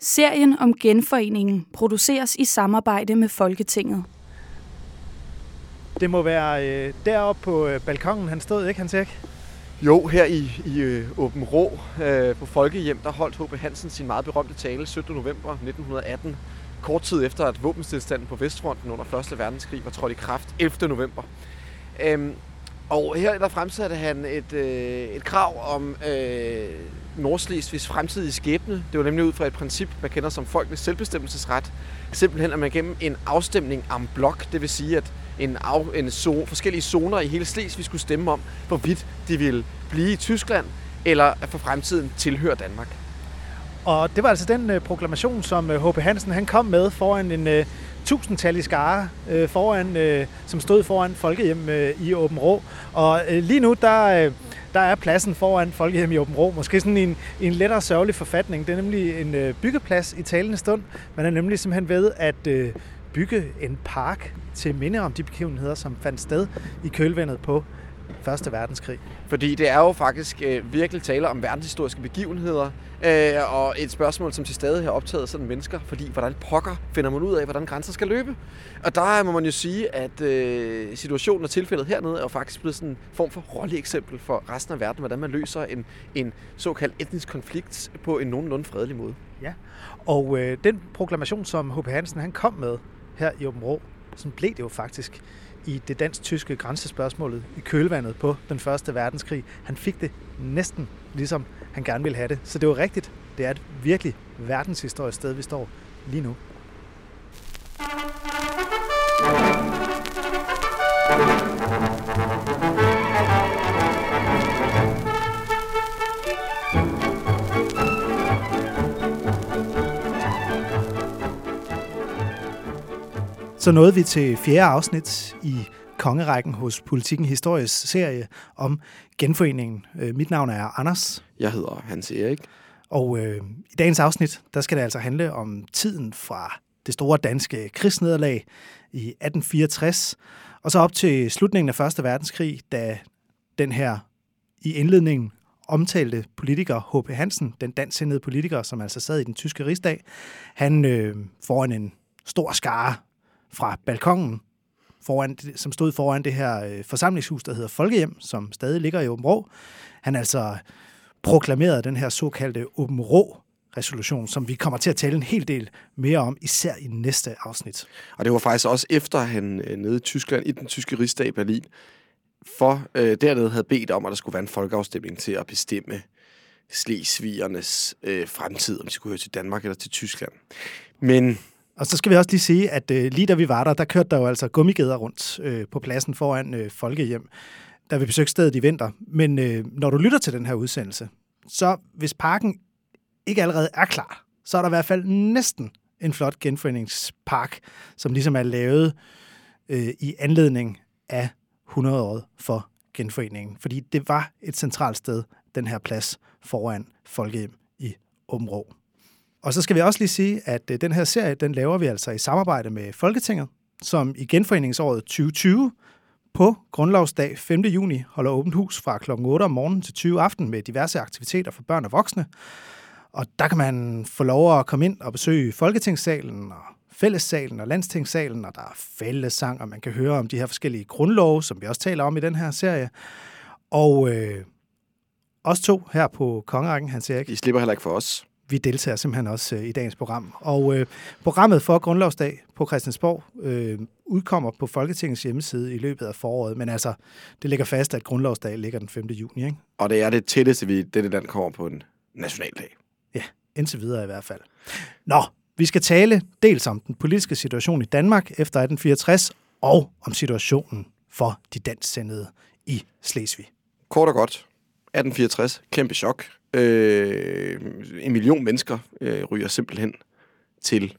Serien om genforeningen produceres i samarbejde med Folketinget. Det må være øh, deroppe på øh, balkongen, han stod, ikke Hans Erik? Jo, her i, i øh, Åben Rå øh, på Folkehjem, der holdt H.P. Hansen sin meget berømte tale 17. november 1918, kort tid efter at våbenstilstanden på Vestfronten under 1. verdenskrig var trådt i kraft 11. november. Øhm, og her der fremsatte han et, øh, et krav om øh, Nordslesvigs fremtidige skæbne. Det var nemlig ud fra et princip, man kender som folkenes selvbestemmelsesret. Simpelthen, at man gennem en afstemning om blok, det vil sige, at en, af, en zone, forskellige zoner i hele Slesvig skulle stemme om, hvorvidt de ville blive i Tyskland, eller at for fremtiden tilhøre Danmark. Og det var altså den øh, proklamation, som H.P. Øh, Hansen han kom med foran en øh, tusindtal tusindtallig skare, øh, foran, øh, som stod foran Folkehjem øh, i Åben Rå. Og øh, lige nu, der, Øh, der er pladsen foran Folkehjem i Åben Rå. Måske sådan en, en lettere sørgelig forfatning. Det er nemlig en øh, byggeplads i talende stund. Man er nemlig simpelthen ved at øh, bygge en park til minde om de begivenheder, som fandt sted i kølvandet på Første Verdenskrig. Fordi det er jo faktisk øh, virkelig tale om verdenshistoriske begivenheder, øh, og et spørgsmål, som til stadig har optaget sådan mennesker, fordi hvordan pokker finder man ud af, hvordan grænser skal løbe? Og der må man jo sige, at øh, situationen og tilfældet hernede er jo faktisk blevet sådan en form for rolleeksempel for resten af verden, hvordan man løser en, en såkaldt etnisk konflikt på en nogenlunde fredelig måde. Ja, og øh, den proklamation, som H.P. Hansen han kom med her i Åben Rå, sådan blev det jo faktisk i det dansk-tyske grænsespørgsmålet i kølvandet på den første verdenskrig. Han fik det næsten ligesom han gerne ville have det. Så det var rigtigt. Det er et virkelig verdenshistorisk sted, vi står lige nu. Så nåede vi til fjerde afsnit i kongerækken hos Politikken Historisk serie om genforeningen. Øh, mit navn er Anders. Jeg hedder Hans Erik. Og øh, i dagens afsnit, der skal det altså handle om tiden fra det store danske krigsnederlag i 1864, og så op til slutningen af 1. verdenskrig, da den her i indledningen omtalte politiker H.P. Hansen, den dansksindede politiker, som altså sad i den tyske rigsdag, han øh, foran en stor skare fra balkongen, foran, som stod foran det her øh, forsamlingshus, der hedder Folkehjem, som stadig ligger i Åben Rå. Han altså proklamerede den her såkaldte Åben Rå resolution, som vi kommer til at tale en hel del mere om, især i næste afsnit. Og det var faktisk også efter, han øh, nede i Tyskland, i den tyske rigsdag i Berlin, for øh, dernede havde bedt om, at der skulle være en folkeafstemning til at bestemme Slesvigernes øh, fremtid, om de skulle høre til Danmark eller til Tyskland. Men og så skal vi også lige sige, at øh, lige da vi var der, der kørte der jo altså gummigæder rundt øh, på pladsen foran øh, Folkehjem, da vi besøgte stedet i vinter. Men øh, når du lytter til den her udsendelse, så hvis parken ikke allerede er klar, så er der i hvert fald næsten en flot genforeningspark, som ligesom er lavet øh, i anledning af 100-året for genforeningen. Fordi det var et centralt sted, den her plads foran Folkehjem i Områ. Og så skal vi også lige sige, at øh, den her serie, den laver vi altså i samarbejde med Folketinget, som i genforeningsåret 2020 på grundlovsdag 5. juni holder åbent hus fra kl. 8 om morgenen til 20 aften med diverse aktiviteter for børn og voksne. Og der kan man få lov at komme ind og besøge Folketingssalen og fællessalen og landstingssalen, og der er fællessang, og man kan høre om de her forskellige grundlove, som vi også taler om i den her serie. Og øh, os to her på Kongerækken, siger ikke. I slipper heller ikke for os vi deltager simpelthen også øh, i dagens program. Og øh, programmet for Grundlovsdag på Christiansborg øh, udkommer på Folketingets hjemmeside i løbet af foråret. Men altså, det ligger fast, at Grundlovsdag ligger den 5. juni. Ikke? Og det er det tætteste, vi dette land kommer på en nationaldag. Ja, indtil videre i hvert fald. Nå, vi skal tale dels om den politiske situation i Danmark efter 1864, og om situationen for de dansksendede i Slesvig. Kort og godt. 1864, kæmpe chok. Øh, en million mennesker øh, ryger simpelthen til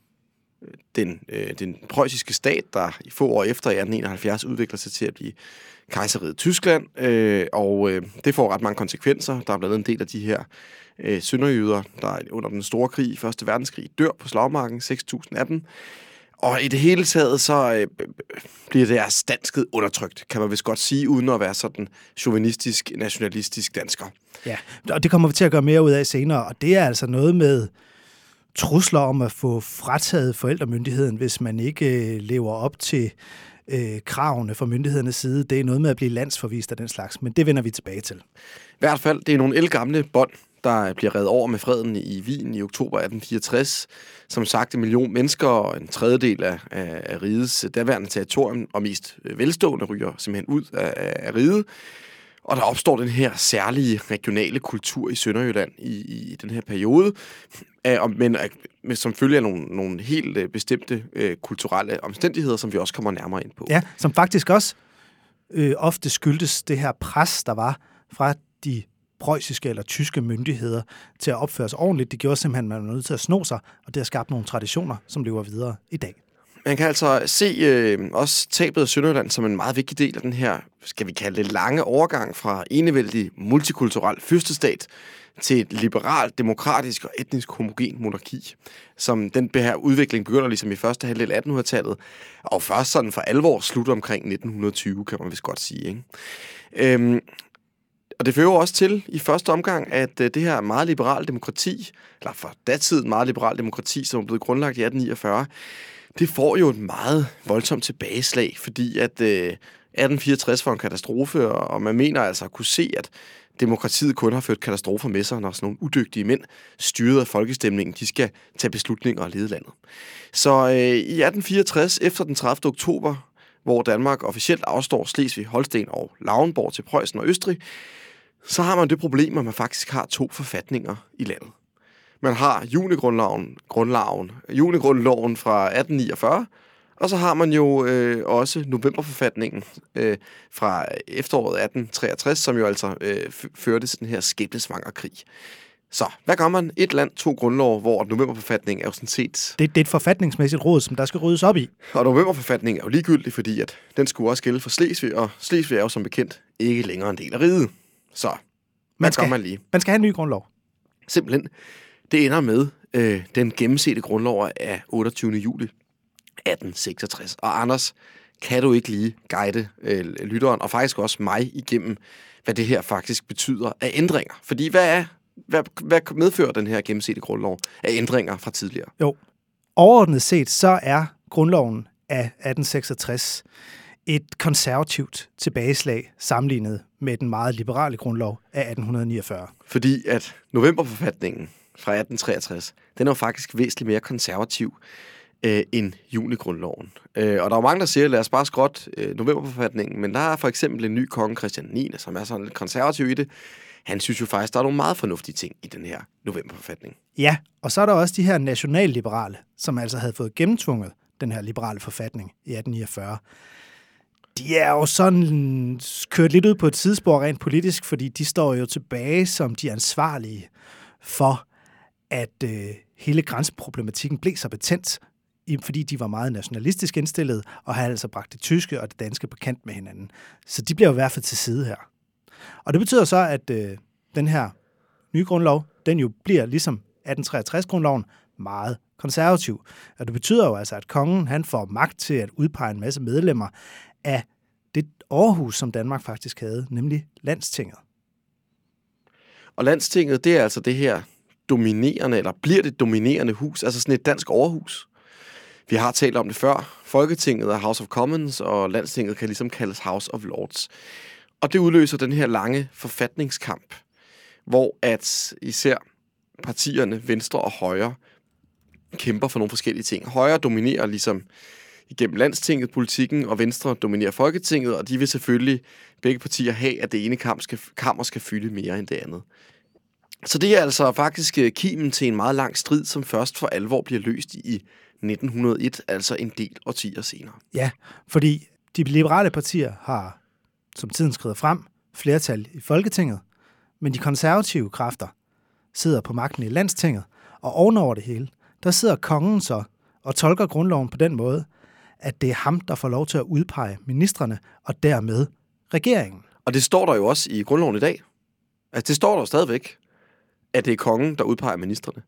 øh, den, øh, den preussiske stat, der i få år efter i 1871 udvikler sig til at blive kejseriet Tyskland, øh, og øh, det får ret mange konsekvenser. Der er blandt andet en del af de her øh, sønderjyder, der under den store krig, Første Verdenskrig, dør på slagmarken, 6.000 af dem. Og i det hele taget, så øh, bliver deres dansket undertrykt, kan man vist godt sige, uden at være sådan chauvinistisk, nationalistisk dansker. Ja, og det kommer vi til at gøre mere ud af senere, og det er altså noget med trusler om at få frataget forældremyndigheden, hvis man ikke øh, lever op til øh, kravene fra myndighedernes side. Det er noget med at blive landsforvist af den slags, men det vender vi tilbage til. I hvert fald, det er nogle elgamle bånd, der bliver reddet over med freden i Wien i oktober 1864. Som sagt, en million mennesker og en tredjedel af, af, af rigets daværende territorium og mest øh, velstående ryger simpelthen ud af, af riget. Og der opstår den her særlige regionale kultur i Sønderjylland i, i den her periode, men øh, med, som følge af nogle, nogle helt øh, bestemte øh, kulturelle omstændigheder, som vi også kommer nærmere ind på. Ja, som faktisk også øh, ofte skyldtes det her pres, der var fra de preussiske eller tyske myndigheder til at opføre sig ordentligt. Det gjorde simpelthen, at man var nødt til at sno sig, og det har skabt nogle traditioner, som lever videre i dag. Man kan altså se øh, også tabet af Sønderjylland som en meget vigtig del af den her, skal vi kalde det, lange overgang fra enevældig multikulturel fyrstestat til et liberalt, demokratisk og etnisk homogen monarki. Som den her udvikling begynder ligesom i første halvdel af 1800-tallet, og først sådan for alvor slutter omkring 1920, kan man vist godt sige. Ikke? Øhm, og det fører også til i første omgang, at øh, det her meget liberale demokrati, eller for datiden meget liberale demokrati, som er blevet grundlagt i 1849, det får jo et meget voldsomt tilbageslag, fordi at øh, 1864 var en katastrofe, og man mener altså at kunne se, at demokratiet kun har ført katastrofer med sig, når sådan nogle udygtige mænd, styret af folkestemningen, de skal tage beslutninger og lede landet. Så øh, i 1864, efter den 30. oktober, hvor Danmark officielt afstår Slesvig, Holsten og Lauenborg til Preussen og Østrig, så har man det problem, at man faktisk har to forfatninger i landet. Man har junigrundloven, grundloven, junigrundloven fra 1849, og så har man jo øh, også novemberforfatningen øh, fra efteråret 1863, som jo altså øh, førte til den her skæbnesvanger Så, hvad gør man? Et land, to grundlov, hvor novemberforfatningen er jo sådan set... Det, det er et forfatningsmæssigt råd, som der skal ryddes op i. Og novemberforfatningen er jo ligegyldig, fordi at den skulle også gælde for Slesvig, og Slesvig er jo som bekendt ikke længere en del af riget. Så, man skal, man lige? Man skal have en ny grundlov. Simpelthen. Det ender med øh, den gennemsete grundlov af 28. juli 1866. Og Anders, kan du ikke lige guide øh, lytteren, og faktisk også mig, igennem, hvad det her faktisk betyder af ændringer? Fordi hvad er hvad, hvad medfører den her gennemsete grundlov af ændringer fra tidligere? Jo, overordnet set, så er grundloven af 1866 et konservativt tilbageslag sammenlignet med den meget liberale grundlov af 1849. Fordi at novemberforfatningen fra 1863, den er jo faktisk væsentligt mere konservativ øh, end junigrundloven. Øh, og der er jo mange, der siger, lad os bare skråt øh, novemberforfatningen, men der er for eksempel en ny konge, Christian 9., som er sådan lidt konservativ i det. Han synes jo faktisk, der er nogle meget fornuftige ting i den her novemberforfatning. Ja, og så er der også de her nationalliberale, som altså havde fået gennemtvunget den her liberale forfatning i 1849 de er jo sådan kørt lidt ud på et sidespor rent politisk, fordi de står jo tilbage som de ansvarlige for, at øh, hele grænseproblematikken blev så betændt, fordi de var meget nationalistisk indstillet, og havde altså bragt det tyske og det danske på kant med hinanden. Så de bliver jo i hvert fald til side her. Og det betyder så, at øh, den her nye grundlov, den jo bliver ligesom 1863-grundloven meget konservativ. Og det betyder jo altså, at kongen han får magt til at udpege en masse medlemmer af det Aarhus, som Danmark faktisk havde, nemlig landstinget. Og landstinget, det er altså det her dominerende, eller bliver det dominerende hus, altså sådan et dansk overhus. Vi har talt om det før. Folketinget er House of Commons, og landstinget kan ligesom kaldes House of Lords. Og det udløser den her lange forfatningskamp, hvor at især partierne Venstre og Højre kæmper for nogle forskellige ting. Højre dominerer ligesom igennem landstinget politikken, og Venstre dominerer Folketinget, og de vil selvfølgelig begge partier have, at det ene kamp skal, kammer skal fylde mere end det andet. Så det er altså faktisk øh, kimen til en meget lang strid, som først for alvor bliver løst i 1901, altså en del årtier senere. Ja, fordi de liberale partier har, som tiden skrider frem, flertal i Folketinget, men de konservative kræfter sidder på magten i landstinget, og ovenover det hele, der sidder kongen så og tolker grundloven på den måde, at det er ham, der får lov til at udpege ministerne, og dermed regeringen. Og det står der jo også i grundloven i dag. Altså, det står der jo stadigvæk, at det er kongen, der udpeger ministerne.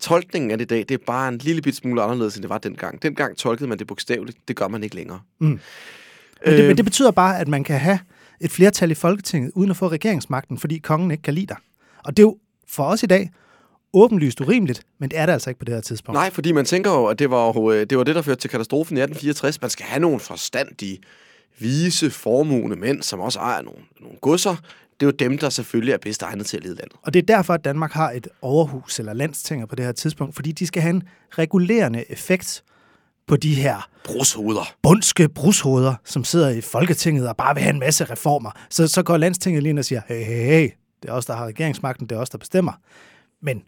Tolkningen af det i dag, det er bare en lille bit smule anderledes, end det var dengang. Dengang tolkede man det bogstaveligt. Det gør man ikke længere. Mm. Men, det, øh, men det betyder bare, at man kan have et flertal i Folketinget, uden at få regeringsmagten, fordi kongen ikke kan lide dig. Og det er jo for os i dag åbenlyst urimeligt, men det er det altså ikke på det her tidspunkt. Nej, fordi man tænker jo, at det var, jo, øh, det var det, der førte til katastrofen i 1864. Man skal have nogle forstandige, vise, formugende mænd, som også ejer nogle, nogle godser. Det er jo dem, der selvfølgelig er bedst egnet til at lede landet. Og det er derfor, at Danmark har et overhus eller landstinger på det her tidspunkt, fordi de skal have en regulerende effekt på de her Brushoveder. bundske brushoveder, som sidder i Folketinget og bare vil have en masse reformer. Så, så går landstinget lige ind og siger, hey, hey, hey, det er os, der har regeringsmagten, det er os, der bestemmer. Men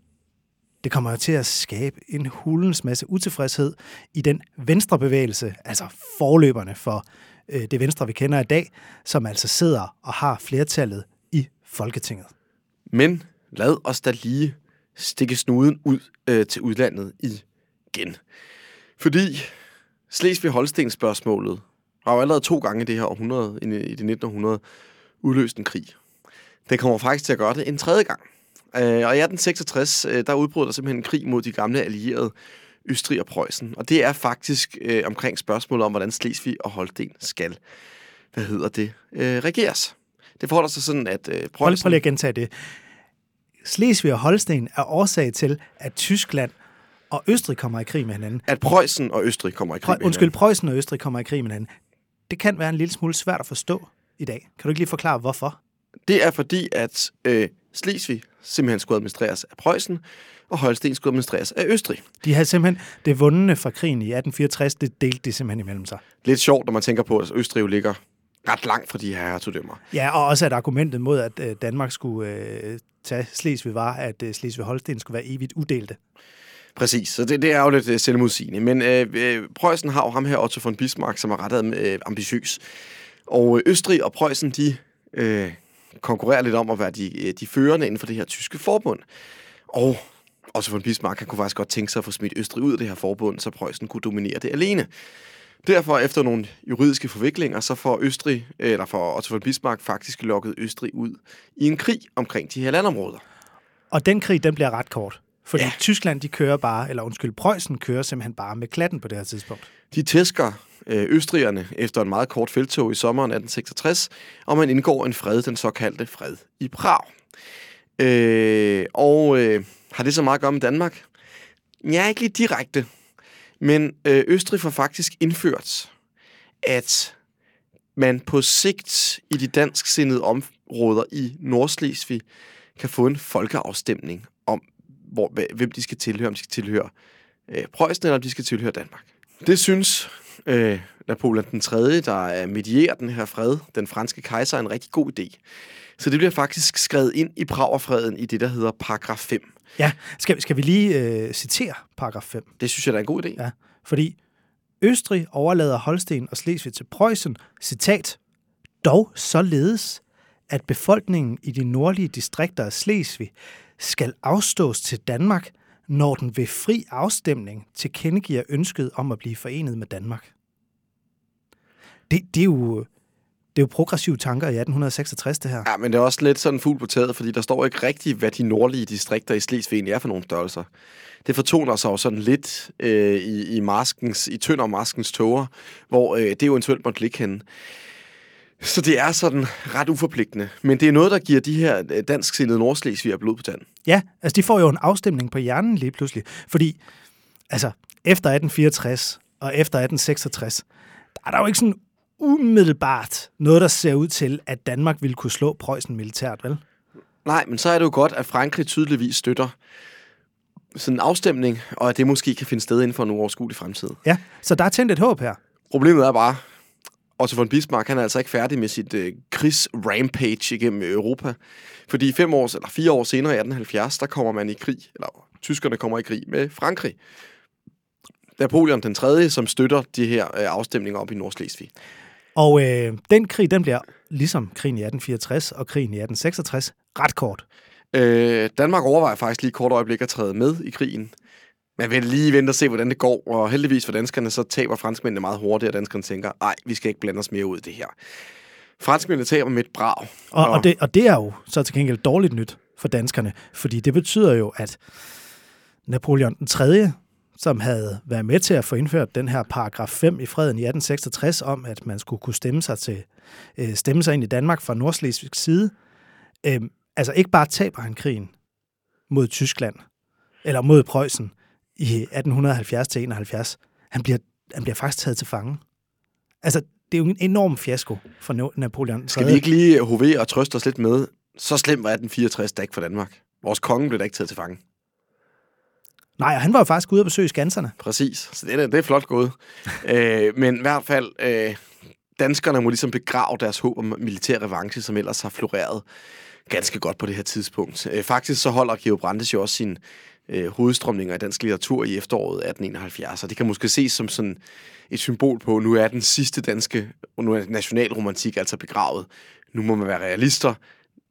det kommer jo til at skabe en hulens masse utilfredshed i den venstre bevægelse, altså forløberne for øh, det venstre, vi kender i dag, som altså sidder og har flertallet i Folketinget. Men lad os da lige stikke snuden ud øh, til udlandet igen. Fordi Slesvig-Holsten spørgsmålet har jo allerede to gange i det her århundrede, i det 1900, udløst en krig. Det kommer faktisk til at gøre det en tredje gang. Øh, og i 1866, øh, der udbrød der simpelthen en krig mod de gamle allierede Østrig og Preussen. Og det er faktisk øh, omkring spørgsmålet om, hvordan Slesvig og Holsten skal, hvad hedder det, øh, regeres. Det forholder sig sådan, at øh, Preussen... prøv lige at gentage det. Slesvig og Holsten er årsag til, at Tyskland og Østrig kommer i krig med hinanden. At Preussen og Østrig kommer i krig med Undskyld, Preussen og Østrig kommer i krig med hinanden. Det kan være en lille smule svært at forstå i dag. Kan du ikke lige forklare, hvorfor? Det er fordi, at øh, Slesvig simpelthen skulle administreres af Preussen, og Holsten skulle administreres af Østrig. De havde simpelthen det vundne fra krigen i 1864, det delte de simpelthen imellem sig. Lidt sjovt, når man tænker på, at Østrig jo ligger ret langt fra de her hertugdømmer. Ja, og også at argumentet mod, at øh, Danmark skulle øh, tage Slesvig, var, at øh, Slesvig-Holsten skulle være evigt udelte. Præcis, så det, det er jo lidt øh, selvmodsigende. Men øh, øh, Preussen har jo ham her, Otto von Bismarck, som er ret øh, ambitiøs. Og Østrig og Preussen, de øh, konkurrerer lidt om at være de, øh, de førende inden for det her tyske forbund. Og også von Bismarck han kunne faktisk godt tænke sig at få smidt Østrig ud af det her forbund, så Preussen kunne dominere det alene. Derfor, efter nogle juridiske forviklinger, så får Østrig, eller får Otto von Bismarck faktisk lukket Østrig ud i en krig omkring de her landområder. Og den krig, den bliver ret kort. Fordi Ja. Tyskland, de kører bare, eller undskyld, Preussen kører simpelthen bare med klatten på det her tidspunkt. De tæsker øh, østrigerne efter en meget kort feltog i sommeren 1866, og man indgår en fred, den såkaldte fred i Prag. Øh, og øh, har det så meget at gøre med Danmark? Ja, ikke lige direkte. Men øh, Østrig får faktisk indført, at man på sigt i de dansksindede områder i Nordslesvig kan få en folkeafstemning om, hvor, hvem de skal tilhøre, om de skal tilhøre øh, Preussen eller om de skal tilhøre Danmark. Det synes øh, Napoleon den 3., der er medierer den her fred, den franske kejser, er en rigtig god idé. Så det bliver faktisk skrevet ind i Pragerfreden i det, der hedder paragraf 5. Ja, skal, skal vi lige øh, citere paragraf 5? Det synes jeg, der er en god idé. Ja, fordi Østrig overlader Holsten og Slesvig til Preussen, citat, dog således, at befolkningen i de nordlige distrikter af Slesvig skal afstås til Danmark, når den ved fri afstemning tilkendegiver ønsket om at blive forenet med Danmark. Det, det, er, jo, det er jo progressive tanker i 1866, det her. Ja, men det er også lidt sådan fugl på taget, fordi der står ikke rigtigt, hvad de nordlige distrikter i Slesvig egentlig er for nogle størrelser. Det fortoner sig jo sådan lidt øh, i, i, maskens, i Tønder Maskens tåger, hvor øh, det eventuelt måtte ligge henne. Så det er sådan ret uforpligtende. Men det er noget, der giver de her øh, dansksindede nordslesviger blod på tanden. Ja, altså de får jo en afstemning på hjernen lige pludselig. Fordi, altså, efter 1864 og efter 1866, der er der jo ikke sådan umiddelbart noget, der ser ud til, at Danmark ville kunne slå Preussen militært, vel? Nej, men så er det jo godt, at Frankrig tydeligvis støtter sådan en afstemning, og at det måske kan finde sted inden for en uoverskuelig fremtid. Ja, så der er tændt et håb her. Problemet er bare, Otto von Bismarck han er altså ikke færdig med sit øh, krigsrampage igennem Europa. Fordi fem år, eller fire år senere i 1870, der kommer man i krig, eller tyskerne kommer i krig med Frankrig. Napoleon den 3., som støtter de her øh, afstemninger op i Nordslesvig. Og øh, den krig, den bliver ligesom krigen i 1864 og krigen i 1866 ret kort. Øh, Danmark overvejer faktisk lige kort øjeblik at træde med i krigen. Man vil lige vente og se, hvordan det går, og heldigvis for danskerne, så taber franskmændene meget hurtigt, og danskerne tænker, ej, vi skal ikke blande os mere ud i det her. Franskmændene taber med et brag. Og, og, det, og det er jo så til gengæld dårligt nyt for danskerne, fordi det betyder jo, at Napoleon den 3., som havde været med til at få indført den her paragraf 5 i freden i 1866 om, at man skulle kunne stemme sig, til, øh, stemme sig ind i Danmark fra Nordslesvigs side, øh, altså ikke bare taber han krigen mod Tyskland, eller mod Preussen i 1870-71. Han bliver, han bliver faktisk taget til fange. Altså, det er jo en enorm fiasko for Napoleon. Skal vi ikke lige hovere og trøste os lidt med, så slem var 1864 da ikke for Danmark. Vores konge blev da ikke taget til fange. Nej, han var jo faktisk ude at besøge skanserne. Præcis, så det er, det er flot gået. øh, men i hvert fald, øh, danskerne må ligesom begrave deres håb om militær revanche, som ellers har floreret ganske godt på det her tidspunkt. Øh, faktisk så holder Georg Brandes jo også sin øh, hovedstrømninger i dansk litteratur i efteråret 1871, og det kan måske ses som sådan et symbol på, nu er den sidste danske nu er nationalromantik altså begravet. Nu må man være realister.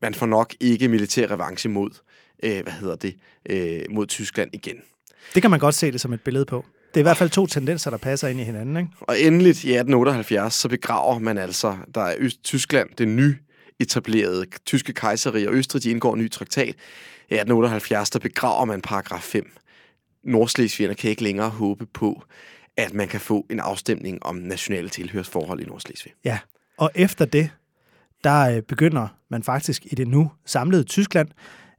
Man får nok ikke militær revanche mod, øh, hvad hedder det, øh, mod Tyskland igen. Det kan man godt se det som et billede på. Det er i hvert fald to tendenser, der passer ind i hinanden, ikke? Og endeligt i 1878, så begraver man altså, der er Øst Tyskland, det nye etablerede tyske kejseri, og Østrig, de indgår en ny traktat. I 1878, der begraver man paragraf 5. Nordslesvigerne kan ikke længere håbe på, at man kan få en afstemning om nationale tilhørsforhold i Nordslesvig. Ja, og efter det, der øh, begynder man faktisk i det nu samlede Tyskland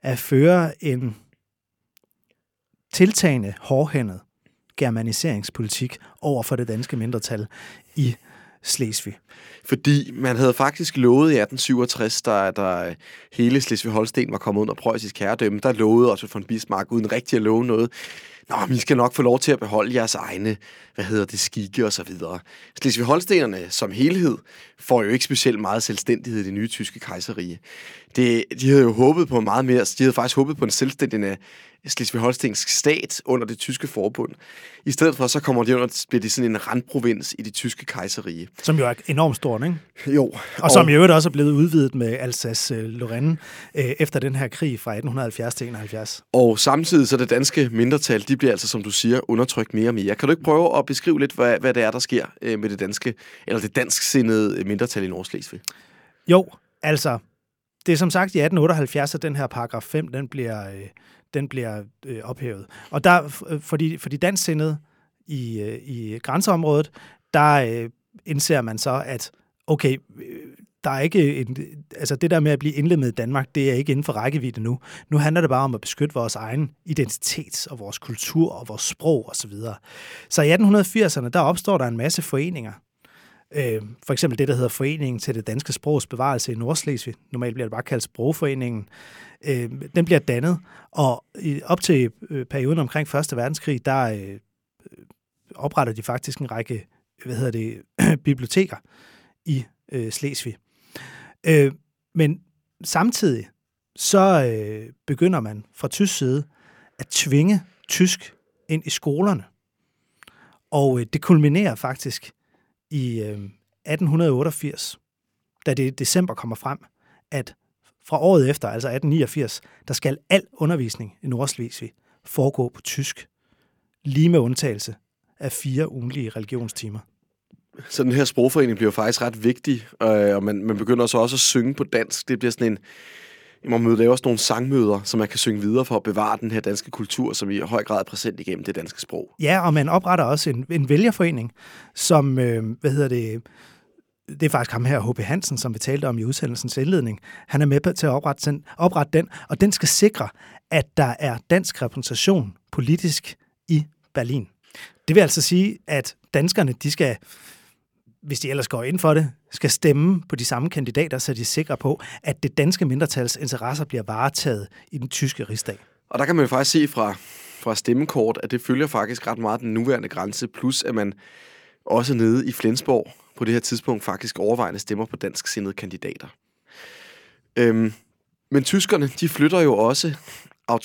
at føre en tiltagende hårdhændet germaniseringspolitik over for det danske mindretal i Slesvig. Fordi man havde faktisk lovet i 1867, da, da hele Slesvig-Holsten var kommet under preussisk herredømme, der lovede også von Bismarck, uden rigtig at love noget, Nå, men I skal nok få lov til at beholde jeres egne, hvad hedder det, skikke og så videre. Slesvig-Holstenerne som helhed får jo ikke specielt meget selvstændighed i det nye tyske kejserige. Det, de havde jo håbet på meget mere, de havde faktisk håbet på en selvstændig Slesvig-Holstensk stat under det tyske forbund. I stedet for, så kommer de under, bliver de sådan en randprovins i det tyske kejserige. Som jo er enormt stort, ikke? Jo. Og, og som i øvrigt også er blevet udvidet med Alsace-Lorraine øh, efter den her krig fra 1870 til 71. Og samtidig så det danske mindretal, de bliver altså, som du siger, undertrykt mere og mere. Kan du ikke prøve at beskrive lidt, hvad, hvad det er, der sker øh, med det danske, eller det dansksindede mindretal i Nordslesvig? Jo, altså, det er som sagt i 1878, at den her paragraf 5, den bliver... Øh, den bliver øh, ophævet. Og der, øh, fordi, fordi dansksindede i, øh, i grænseområdet, der øh, indser man så, at okay, øh, der er ikke en, altså det der med at blive indlemmet i Danmark, det er ikke inden for rækkevidde nu. Nu handler det bare om at beskytte vores egen identitet og vores kultur og vores sprog osv. Så, så i 1880'erne, der opstår der en masse foreninger. Øh, for eksempel det, der hedder Foreningen til det danske sprogs bevarelse i Nordslesvig. Normalt bliver det bare kaldt Sprogforeningen øh, den bliver dannet, og i, op til øh, perioden omkring 1. verdenskrig, der øh, opretter de faktisk en række hvad hedder det, biblioteker i øh, Slesvig. Øh, men samtidig så øh, begynder man fra tysk side at tvinge tysk ind i skolerne. Og øh, det kulminerer faktisk i øh, 1888, da det i december kommer frem, at fra året efter, altså 1889, der skal al undervisning i Nordslesvig foregå på tysk, lige med undtagelse af fire ugenlige religionstimer. Så den her sprogforening bliver faktisk ret vigtig, øh, og man, man begynder så også at synge på dansk. Det bliver sådan en, man møder lave også nogle sangmøder, som man kan synge videre for at bevare den her danske kultur, som i høj grad er præsent igennem det danske sprog. Ja, og man opretter også en, en vælgerforening, som, øh, hvad hedder det, det er faktisk ham her, H.P. Hansen, som vi talte om i udsendelsens indledning. Han er med til at oprette den, oprette den, og den skal sikre, at der er dansk repræsentation politisk i Berlin. Det vil altså sige, at danskerne, de skal, hvis de ellers går ind for det, skal stemme på de samme kandidater, så de er sikre på, at det danske mindretals interesser bliver varetaget i den tyske rigsdag. Og der kan man jo faktisk se fra, fra stemmekort, at det følger faktisk ret meget den nuværende grænse, plus at man også nede i Flensborg på det her tidspunkt faktisk overvejende stemmer på dansk sindede kandidater. Øhm, men tyskerne, de flytter jo også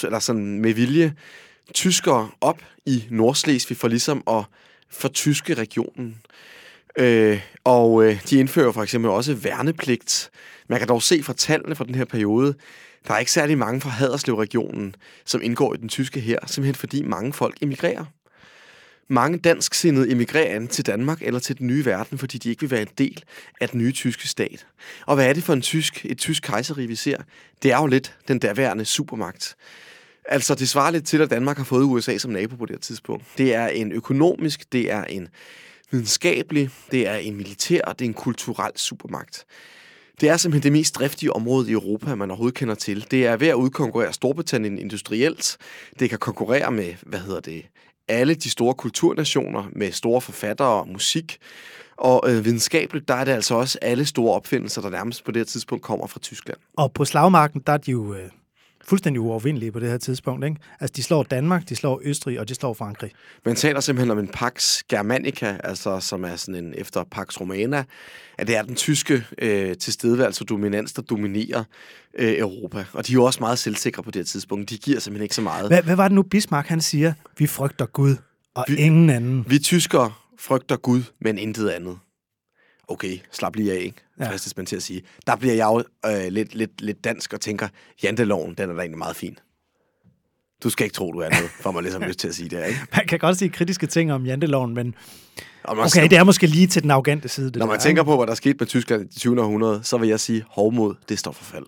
eller sådan med vilje tyskere op i Nordslesvig for ligesom at fortyske regionen. Øh, og øh, de indfører for eksempel også værnepligt. Man kan dog se fra tallene fra den her periode, der er ikke særlig mange fra Haderslev-regionen, som indgår i den tyske her, simpelthen fordi mange folk emigrerer mange dansksindede emigrerer til Danmark eller til den nye verden, fordi de ikke vil være en del af den nye tyske stat. Og hvad er det for en tysk, et tysk kejseri, vi ser? Det er jo lidt den daværende supermagt. Altså, det svarer lidt til, at Danmark har fået USA som nabo på det her tidspunkt. Det er en økonomisk, det er en videnskabelig, det er en militær, og det er en kulturel supermagt. Det er simpelthen det mest driftige område i Europa, man overhovedet kender til. Det er ved at udkonkurrere Storbritannien industrielt. Det kan konkurrere med, hvad hedder det, alle de store kulturnationer med store forfattere og musik. Og øh, videnskabeligt, der er det altså også alle store opfindelser, der nærmest på det her tidspunkt kommer fra Tyskland. Og på slagmarken, der er de jo øh, fuldstændig uovervindelige på det her tidspunkt. Ikke? Altså, de slår Danmark, de slår Østrig, og de slår Frankrig. Man taler simpelthen om en Pax Germanica, altså som er sådan en efter Pax Romana, at det er den tyske øh, tilstedeværelse og dominans, der dominerer øh, Europa. Og de er jo også meget selvsikre på det her tidspunkt. De giver simpelthen ikke så meget. Hvad, hvad var det nu, Bismarck han siger? Vi frygter Gud, og vi, ingen anden. Vi tyskere frygter Gud, men intet andet. Okay, slap lige af, ikke? Ja. Fristes man til at sige. Der bliver jeg jo øh, lidt, lidt, lidt dansk og tænker, janteloven, den er da egentlig meget fin. Du skal ikke tro, du er noget, for mig ligesom lyst til at sige det, ikke? Man kan godt sige kritiske ting om janteloven, men okay, det er måske lige til den arrogante side. Det når man der, tænker på, hvad der skete med Tyskland i 20. århundrede, så vil jeg sige, hovmod, det står for fald.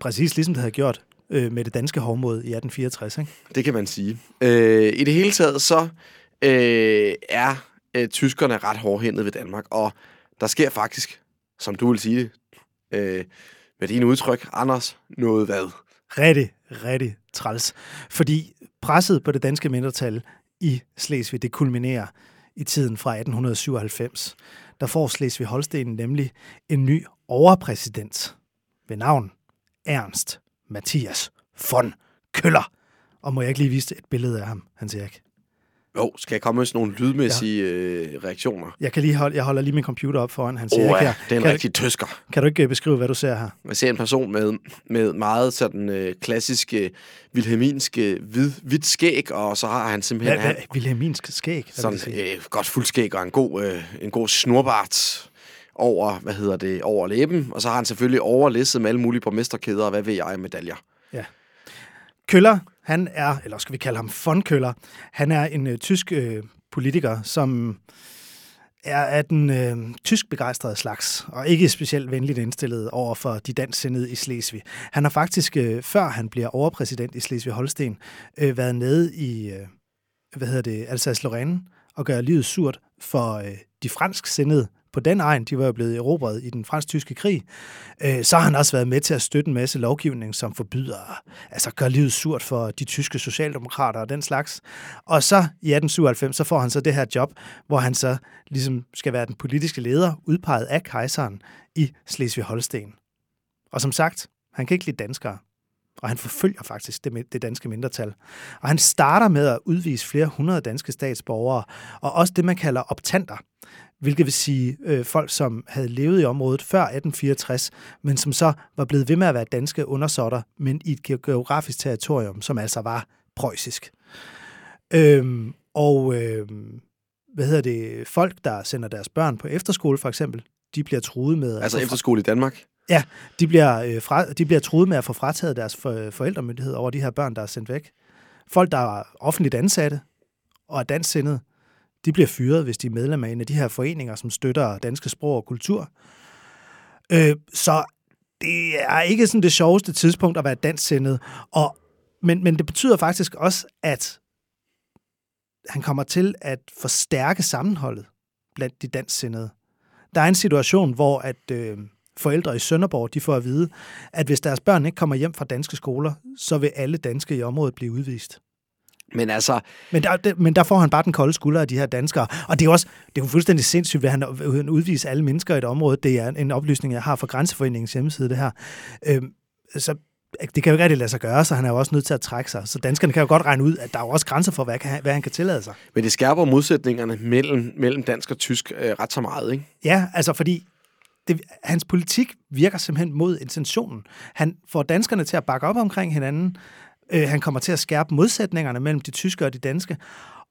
Præcis ligesom det havde gjort øh, med det danske hovmod i 1864, ikke? Det kan man sige. Øh, I det hele taget, så øh, er øh, tyskerne ret hårdhændet ved Danmark, og der sker faktisk, som du vil sige det, øh, med dine udtryk, Anders, noget hvad? Rigtig, rigtig træls. Fordi presset på det danske mindretal i Slesvig, det kulminerer i tiden fra 1897. Der får Slesvig-Holsten nemlig en ny overpræsident ved navn Ernst Mathias von Køller. Og må jeg ikke lige vise et billede af ham, Hans Erik? Jo, skal jeg komme med sådan nogle lydmæssige ja. øh, reaktioner? Jeg kan lige holde, jeg holder lige min computer op foran. Han siger, oh, ja, her. det er en kan, rigtig tøsker. Kan du ikke øh, beskrive, hvad du ser her? Jeg ser en person med, med meget sådan øh, klassiske, vilhelminske hvid, hvidt skæg, og så har han simpelthen... Hvad, hvad, vilhelminsk skæg? Sådan øh, godt fuldskæg og en god, øh, en god snorbart over, hvad hedder det, over læben, og så har han selvfølgelig overlæsset med alle mulige borgmesterkæder og hvad ved jeg, medaljer. Ja. Køller, han er, eller skal vi kalde ham von Køller, han er en øh, tysk øh, politiker, som er af den øh, tysk begejstrede slags, og ikke specielt venligt indstillet over for de dansksindede i Slesvig. Han har faktisk, øh, før han bliver overpræsident i Slesvig-Holsten, øh, været nede i, øh, hvad hedder det, Alsace-Lorraine, og gøre livet surt for øh, de fransk sindede på den egen, de var jo blevet erobret i den fransk-tyske krig, øh, så har han også været med til at støtte en masse lovgivning, som forbyder, altså gør livet surt for de tyske socialdemokrater og den slags. Og så i 1897, så får han så det her job, hvor han så ligesom skal være den politiske leder, udpeget af kejseren i Slesvig-Holsten. Og som sagt, han kan ikke lide danskere og han forfølger faktisk det, det danske mindretal. Og han starter med at udvise flere hundrede danske statsborgere, og også det, man kalder optanter, hvilket vil sige øh, folk, som havde levet i området før 1864, men som så var blevet ved med at være danske undersåtter, men i et geografisk territorium, som altså var preussisk. Øhm, og øh, hvad hedder det, folk, der sender deres børn på efterskole for eksempel, de bliver truet med... Altså efterskole i Danmark? Ja, de bliver, øh, fra, de bliver truet med at få frataget deres for, forældremyndighed over de her børn, der er sendt væk. Folk, der er offentligt ansatte og er dansksindede, de bliver fyret, hvis de er medlem af en af de her foreninger, som støtter danske sprog og kultur. Øh, så det er ikke sådan det sjoveste tidspunkt at være dansksindet. Og, men, men det betyder faktisk også, at han kommer til at forstærke sammenholdet blandt de dansksindede. Der er en situation, hvor at øh, forældre i Sønderborg de får at vide, at hvis deres børn ikke kommer hjem fra danske skoler, så vil alle danske i området blive udvist. Men altså... Men der, men der får han bare den kolde skulder af de her danskere. Og det er, også, det er jo fuldstændig sindssygt, at han udvise alle mennesker i et område. Det er en oplysning, jeg har fra Grænseforeningens hjemmeside, det her. Øhm, så det kan jo ikke rigtig lade sig gøre, så han er jo også nødt til at trække sig. Så danskerne kan jo godt regne ud, at der er jo også grænser for, hvad, kan, hvad han kan tillade sig. Men det skærper modsætningerne mellem, mellem dansk og tysk øh, ret så meget, ikke? Ja, altså fordi det, hans politik virker simpelthen mod intentionen. Han får danskerne til at bakke op omkring hinanden. Øh, han kommer til at skærpe modsætningerne mellem de tyske og de danske.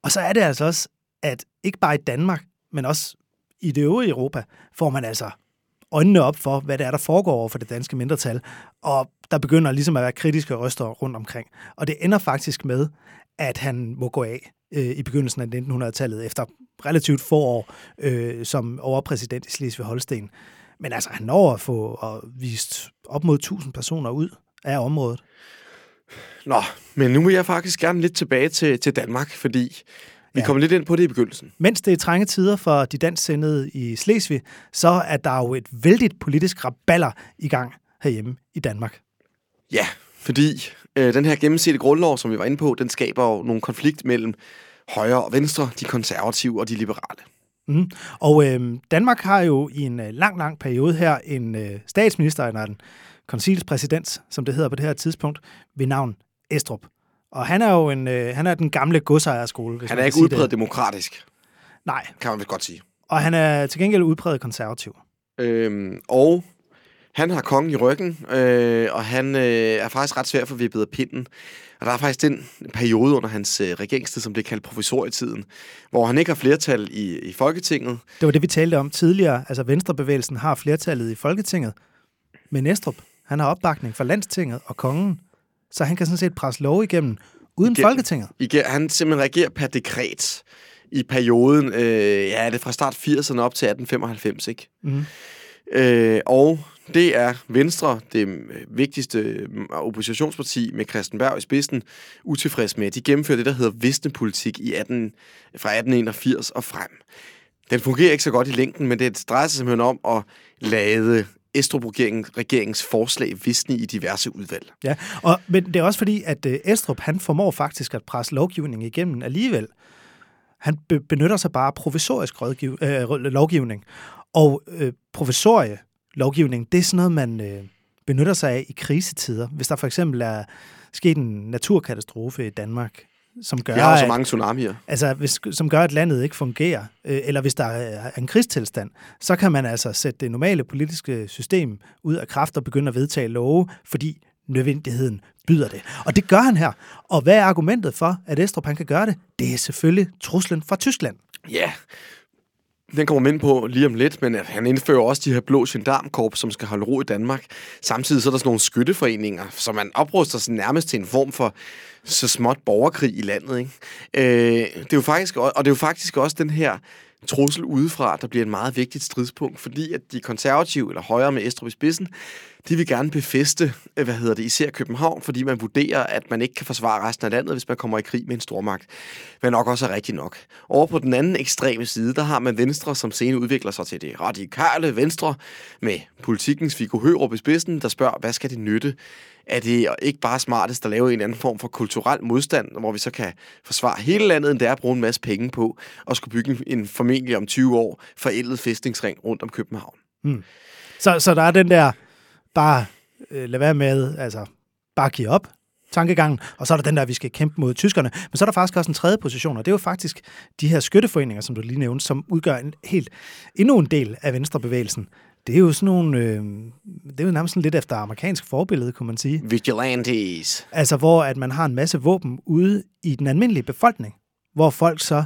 Og så er det altså også, at ikke bare i Danmark, men også i det øvrige Europa, får man altså øjnene op for, hvad det er, der foregår over for det danske mindretal. Og der begynder ligesom at være kritiske røster rundt omkring. Og det ender faktisk med, at han må gå af øh, i begyndelsen af 1900-tallet, efter relativt få år øh, som overpræsident i Slesvig-Holsten. Men altså, han når at få og vist op mod 1000 personer ud af området. Nå, men nu vil jeg faktisk gerne lidt tilbage til, til Danmark, fordi Vi kommer lidt ind på det i begyndelsen. Mens det er trænge tider for de dansksindede i Slesvig, så er der jo et vældigt politisk raballer i gang herhjemme i Danmark. Ja, fordi øh, den her gennemsnitlige grundlov, som vi var inde på, den skaber jo nogle konflikt mellem højre og venstre, de konservative og de liberale. Mm. Og øh, Danmark har jo i en øh, lang, lang periode her en øh, statsminister, eller en konsilspræsident, som det hedder på det her tidspunkt, ved navn Estrup. Og han er jo en, øh, han er den gamle godsejerskole. Hvis Han er ikke udpræget demokratisk, Nej, kan man vel godt sige. og han er til gengæld udpræget konservativ. Øhm, og han har kongen i ryggen, øh, og han øh, er faktisk ret svær for vippet af pinden. Og der er faktisk den periode under hans øh, regeringstid, som det kaldt provisorietiden, hvor han ikke har flertal i, i Folketinget. Det var det, vi talte om tidligere. Altså, Venstrebevægelsen har flertallet i Folketinget. Men Estrup, han har opbakning fra Landstinget og kongen, så han kan sådan set presse lov igennem uden Igennem. Folketinget. Igen, han simpelthen regerer per dekret i perioden, øh, ja, er det fra start 80'erne op til 1895, ikke? Mhm. Øh, og det er Venstre, det vigtigste oppositionsparti med Christian Berg i spidsen, utilfreds med. De gennemfører det, der hedder Visnepolitik i 18, fra 1881 og frem. Den fungerer ikke så godt i længden, men det drejer sig simpelthen om at lade Estrup-regeringens forslag visne i diverse udvalg. Ja, og, men det er også fordi, at øh, Estrup, han formår faktisk at presse lovgivning igennem alligevel. Han be- benytter sig bare af provisorisk rådgiv- øh, lovgivning. Og øh, provisorie lovgivning, det er sådan noget, man øh, benytter sig af i krisetider. Hvis der for eksempel er sket en naturkatastrofe i Danmark, som gør, Jeg har så at- mange tsunamier. altså, hvis, som gør, at landet ikke fungerer, øh, eller hvis der er en krigstilstand, så kan man altså sætte det normale politiske system ud af kraft og begynde at vedtage love, fordi nødvendigheden byder det. Og det gør han her. Og hvad er argumentet for, at Estrup han kan gøre det? Det er selvfølgelig truslen fra Tyskland. Ja, den kommer man ind på lige om lidt, men at han indfører også de her blå gendarmkorps, som skal holde ro i Danmark. Samtidig så er der sådan nogle skytteforeninger, så man opruster sig nærmest til en form for så småt borgerkrig i landet. Ikke? Øh, det er jo faktisk, og det er jo faktisk også den her trussel udefra, der bliver en meget vigtigt stridspunkt, fordi at de konservative, eller højre med Estrup i spidsen, de vil gerne befeste, øh, hvad hedder det, især København, fordi man vurderer, at man ikke kan forsvare resten af landet, hvis man kommer i krig med en stormagt. Men nok også er rigtigt nok. Over på den anden ekstreme side, der har man Venstre, som senere udvikler sig til det radikale Venstre, med politikens Viggo Hørup i spidsen, der spørger, hvad skal det nytte? Er det ikke bare smartest at lave en anden form for kulturel modstand, hvor vi så kan forsvare hele landet, end det er at bruge en masse penge på, og skulle bygge en- formentlig om 20 år forældet fæstningsring rundt om København? Hmm. Så, så der er den der, bare øh, lad være med, altså bare give op, tankegangen, og så er der den der, vi skal kæmpe mod tyskerne. Men så er der faktisk også en tredje position, og det er jo faktisk de her skytteforeninger, som du lige nævnte, som udgør en helt, endnu en del af venstrebevægelsen. Det er jo sådan nogle, øh, det er jo nærmest sådan lidt efter amerikansk forbillede, kunne man sige. Vigilantes. Altså, hvor at man har en masse våben ude i den almindelige befolkning, hvor folk så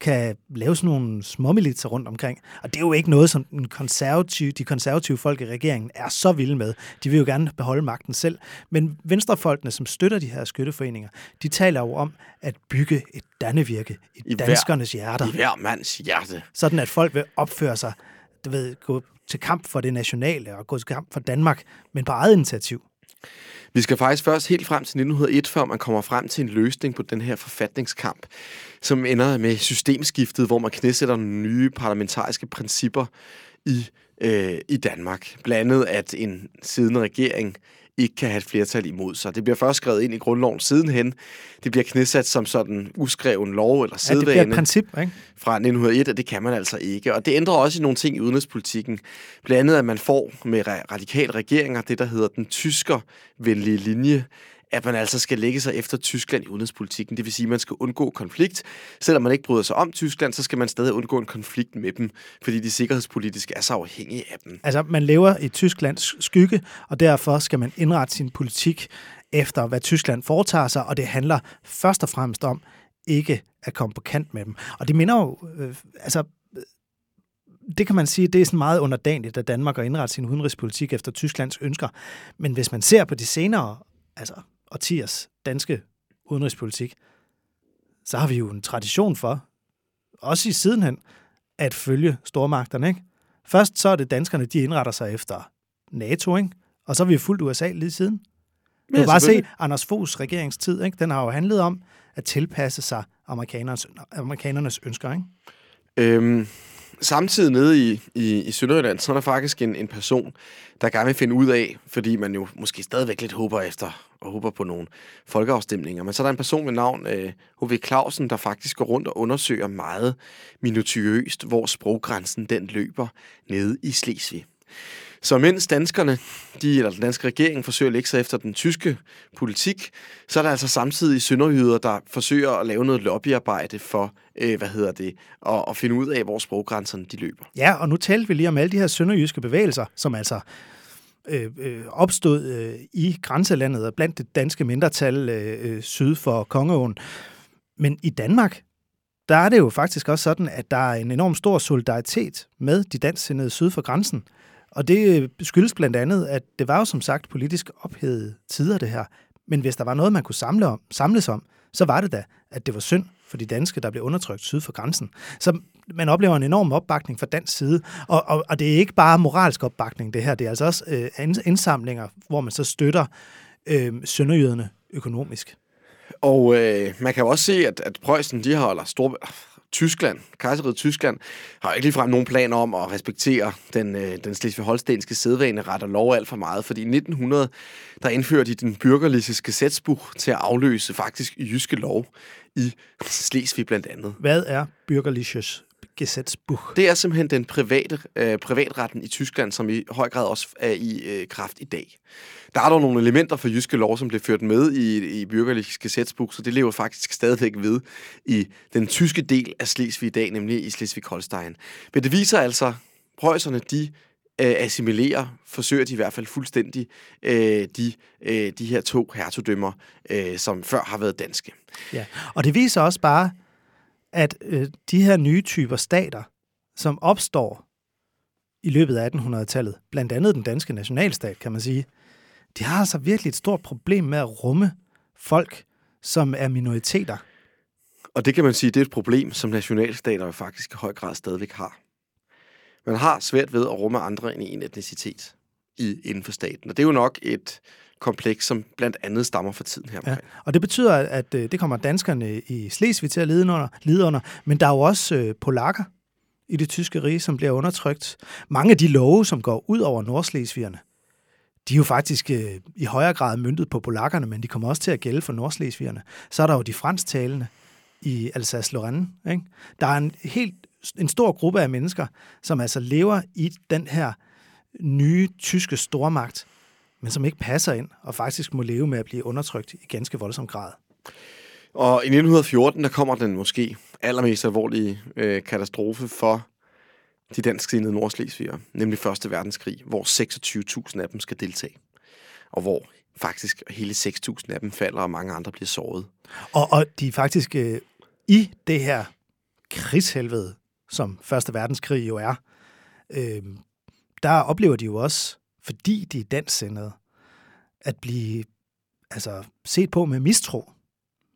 kan lave sådan nogle småmilitser rundt omkring. Og det er jo ikke noget, som den konservative, de konservative folk i regeringen er så vilde med. De vil jo gerne beholde magten selv. Men venstrefolkene, som støtter de her skytteforeninger, de taler jo om at bygge et dannevirke i, I hver- danskernes hjerter. I hver mands hjerte. Sådan at folk vil opføre sig, du ved, gå til kamp for det nationale og gå til kamp for Danmark, men på eget initiativ. Vi skal faktisk først helt frem til 1901, før man kommer frem til en løsning på den her forfatningskamp, som ender med systemskiftet, hvor man knæsætter nye parlamentariske principper i, øh, i Danmark. Blandt andet, at en siddende regering ikke kan have et flertal imod sig. Det bliver først skrevet ind i grundloven sidenhen. Det bliver knæsat som sådan uskreven lov eller Ja, det bliver et sædvane princip, ikke? fra 1901, og det kan man altså ikke. Og det ændrer også i nogle ting i udenrigspolitikken. Blandt andet, at man får med ra- radikale regeringer det, der hedder den tyskervenlige linje, at man altså skal lægge sig efter Tyskland i udenrigspolitikken. Det vil sige, at man skal undgå konflikt. Selvom man ikke bryder sig om Tyskland, så skal man stadig undgå en konflikt med dem, fordi de sikkerhedspolitisk er så afhængige af dem. Altså, man lever i Tysklands skygge, og derfor skal man indrette sin politik efter, hvad Tyskland foretager sig, og det handler først og fremmest om ikke at komme på kant med dem. Og det minder jo, øh, altså, det kan man sige, det er sådan meget underdanigt, at Danmark har indrettet sin udenrigspolitik efter Tysklands ønsker. Men hvis man ser på de senere, altså årtiers danske udenrigspolitik, så har vi jo en tradition for, også i sidenhen, at følge stormagterne, ikke? Først så er det danskerne, de indretter sig efter NATO, ikke? Og så er vi fuldt USA lige siden. Du kan bare se. Anders Foghs regeringstid, ikke? den har jo handlet om at tilpasse sig amerikanernes, amerikanernes ønsker, ikke? Øhm, samtidig nede i, i, i Sønderjylland, så er der faktisk en, en person, der gerne vil finde ud af, fordi man jo måske stadigvæk lidt håber efter og håber på nogle folkeafstemninger. Men så er der en person med navn øh, H.V. Clausen, der faktisk går rundt og undersøger meget minutiøst, hvor sproggrænsen den løber nede i Slesvig. Så mens danskerne, de, eller den danske regering, forsøger at lægge sig efter den tyske politik, så er der altså samtidig sønderjyder, der forsøger at lave noget lobbyarbejde for, øh, hvad hedder det, at, at finde ud af, hvor sproggrænserne de løber. Ja, og nu talte vi lige om alle de her sønderjyske bevægelser, som altså øh, øh, opstod øh, i grænselandet og blandt det danske mindretal øh, øh syd for Kongeåen. Men i Danmark, der er det jo faktisk også sådan, at der er en enorm stor solidaritet med de dansksindede syd for grænsen. Og det øh, skyldes blandt andet, at det var jo som sagt politisk ophedede tider, det her. Men hvis der var noget, man kunne samle om, samles om, så var det da, at det var synd for de danske, der blev undertrykt syd for grænsen. Så man oplever en enorm opbakning fra dansk side, og, og, og det er ikke bare moralsk opbakning, det her. Det er altså også øh, indsamlinger, hvor man så støtter øh, sønderjyderne økonomisk. Og øh, man kan jo også se, at, at Preussen, de holder Stor, Tyskland, kejseriet Tyskland, har ikke ligefrem nogen planer om at respektere den, øh, den slesvig-holstenske sædvane ret og lov alt for meget, fordi i 1900, der indførte de den bürgerliches Gesetzbuch til at afløse faktisk jyske lov i Slesvig blandt andet. Hvad er bürgerliches Gesetzbuch? Det er simpelthen den private, øh, privatretten i Tyskland, som i høj grad også er i øh, kraft i dag. Der er dog nogle elementer for jyske lov, som blev ført med i, i Bürgerliches Gesetzbuch, så det lever faktisk stadigvæk ved i den tyske del af Slesvig i dag, nemlig i Slesvig-Holstein. Men det viser altså, prøjserne, de øh, assimilerer, forsøger de i hvert fald fuldstændig, øh, de, øh, de her to hertugdømmer, øh, som før har været danske. Ja, og det viser også bare, at øh, de her nye typer stater, som opstår i løbet af 1800-tallet, blandt andet den danske nationalstat, kan man sige, de har altså virkelig et stort problem med at rumme folk, som er minoriteter. Og det kan man sige, det er et problem, som nationalstater faktisk i høj grad stadigvæk har. Man har svært ved at rumme andre end en etnicitet i, inden for staten. Og det er jo nok et kompleks, som blandt andet stammer fra tiden her. Ja, og det betyder, at øh, det kommer danskerne i Slesvig til at lide under, lide under men der er jo også øh, polakker i det tyske rige, som bliver undertrykt. Mange af de love, som går ud over nordslesvigerne, de er jo faktisk øh, i højere grad myndet på polakkerne, men de kommer også til at gælde for nordslesvigerne. Så er der jo de fransktalende i Alsace-Lorraine. Ikke? Der er en helt en stor gruppe af mennesker, som altså lever i den her nye tyske stormagt, men som ikke passer ind og faktisk må leve med at blive undertrykt i ganske voldsom grad. Og i 1914, der kommer den måske allermest alvorlige øh, katastrofe for de dansksindede nordslesviger, nemlig Første Verdenskrig, hvor 26.000 af dem skal deltage. Og hvor faktisk hele 6.000 af dem falder, og mange andre bliver såret. Og, og de er faktisk øh, i det her krigshelvede, som Første Verdenskrig jo er, øh, der oplever de jo også fordi de er dansksindede, at blive altså, set på med mistro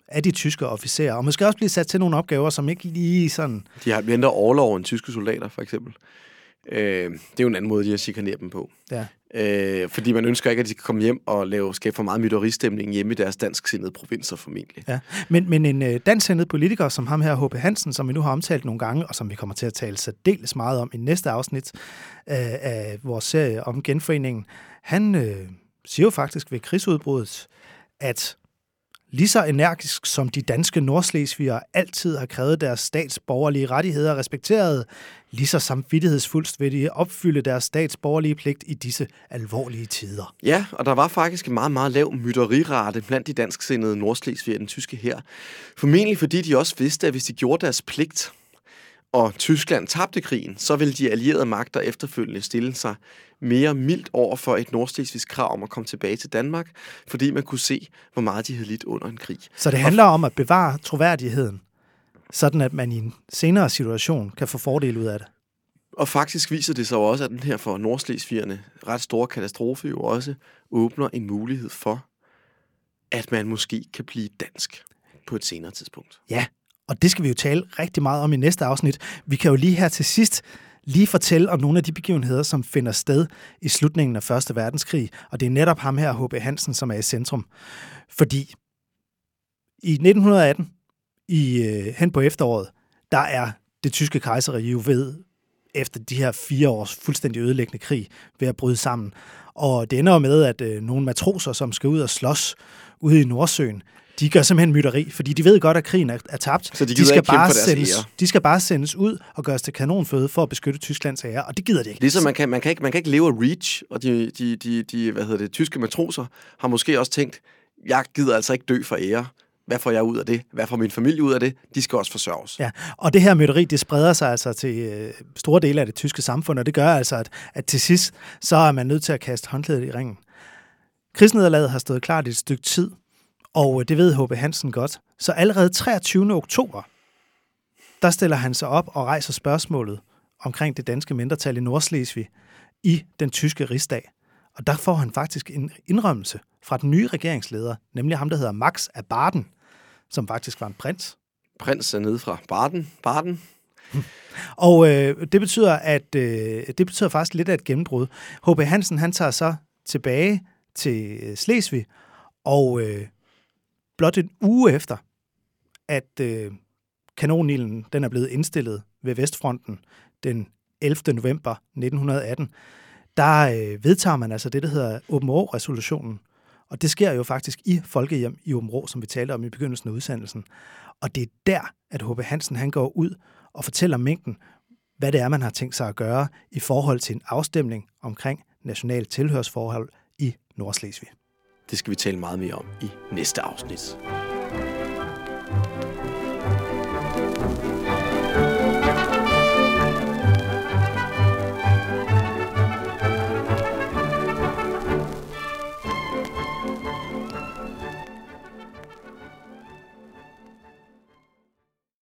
af de tyske officerer, og måske også blive sat til nogle opgaver, som ikke lige sådan... De har mindre overlov end tyske soldater, for eksempel. Øh, det er jo en anden måde, de har chikaneret dem på. Ja. Øh, fordi man ønsker ikke, at de kan komme hjem og lave, skabe for meget mytteristemning hjemme i deres dansksindede provinser formentlig. Ja. Men, men en øh, dansksindede politiker som ham her, H.P. Hansen, som vi nu har omtalt nogle gange, og som vi kommer til at tale særdeles meget om i næste afsnit af, af vores serie om genforeningen, han øh, siger jo faktisk ved krigsudbruddet, at Lige så energisk som de danske nordslesvigere altid har krævet deres statsborgerlige rettigheder respekteret, lige så samvittighedsfuldt vil de opfylde deres statsborgerlige pligt i disse alvorlige tider. Ja, og der var faktisk en meget, meget lav mytterirate blandt de dansksindede nordslesvigere den tyske her. Formentlig fordi de også vidste, at hvis de gjorde deres pligt, og Tyskland tabte krigen, så ville de allierede magter efterfølgende stille sig mere mildt over for et nordslesvigs krav om at komme tilbage til Danmark, fordi man kunne se, hvor meget de havde lidt under en krig. Så det handler om at bevare troværdigheden, sådan at man i en senere situation kan få fordel ud af det. Og faktisk viser det sig jo også, at den her for nordslesvigerne ret store katastrofe jo også åbner en mulighed for, at man måske kan blive dansk på et senere tidspunkt. Ja, og det skal vi jo tale rigtig meget om i næste afsnit. Vi kan jo lige her til sidst lige fortælle om nogle af de begivenheder, som finder sted i slutningen af Første Verdenskrig. Og det er netop ham her, H.B. Hansen, som er i centrum. Fordi i 1918, i, øh, hen på efteråret, der er det tyske kejserrige jo ved, efter de her fire års fuldstændig ødelæggende krig, ved at bryde sammen. Og det ender jo med, at øh, nogle matroser, som skal ud og slås ude i Nordsøen, de gør simpelthen mytteri, fordi de ved godt, at krigen er, er tabt. Så de de skal, bare sendes, ære. de skal bare sendes ud og gøres til kanonføde for at beskytte Tysklands ære, og det gider de ikke. Ligesom man kan, man kan, ikke, man kan ikke leve af reach, og de, de, de, de hvad hedder det, tyske matroser har måske også tænkt, jeg gider altså ikke dø for ære. Hvad får jeg ud af det? Hvad får min familie ud af det? De skal også forsørges. Ja, og det her mytteri, det spreder sig altså til øh, store dele af det tyske samfund, og det gør altså, at, at til sidst, så er man nødt til at kaste håndklædet i ringen. Krigsnederlaget har stået klart i et stykke tid, og øh, det ved H.B. Hansen godt. Så allerede 23. oktober, der stiller han sig op og rejser spørgsmålet omkring det danske mindretal i Nordslesvig i den tyske rigsdag. Og der får han faktisk en indrømmelse fra den nye regeringsleder, nemlig ham, der hedder Max af Baden, som faktisk var en prins. Prins er nede fra Baden. Baden. Og øh, det betyder, at øh, det betyder faktisk lidt af et gennembrud. H.B. Hansen, han tager så tilbage til øh, Slesvig, og øh, blot en uge efter, at øh, kanonilden den er blevet indstillet ved Vestfronten den 11. november 1918, der øh, vedtager man altså det, der hedder Åben resolutionen Og det sker jo faktisk i Folkehjem i Åben som vi talte om i begyndelsen af udsendelsen. Og det er der, at H.B. Hansen han går ud og fortæller mængden, hvad det er, man har tænkt sig at gøre i forhold til en afstemning omkring national tilhørsforhold i Nordslesvig. Det skal vi tale meget mere om i næste afsnit.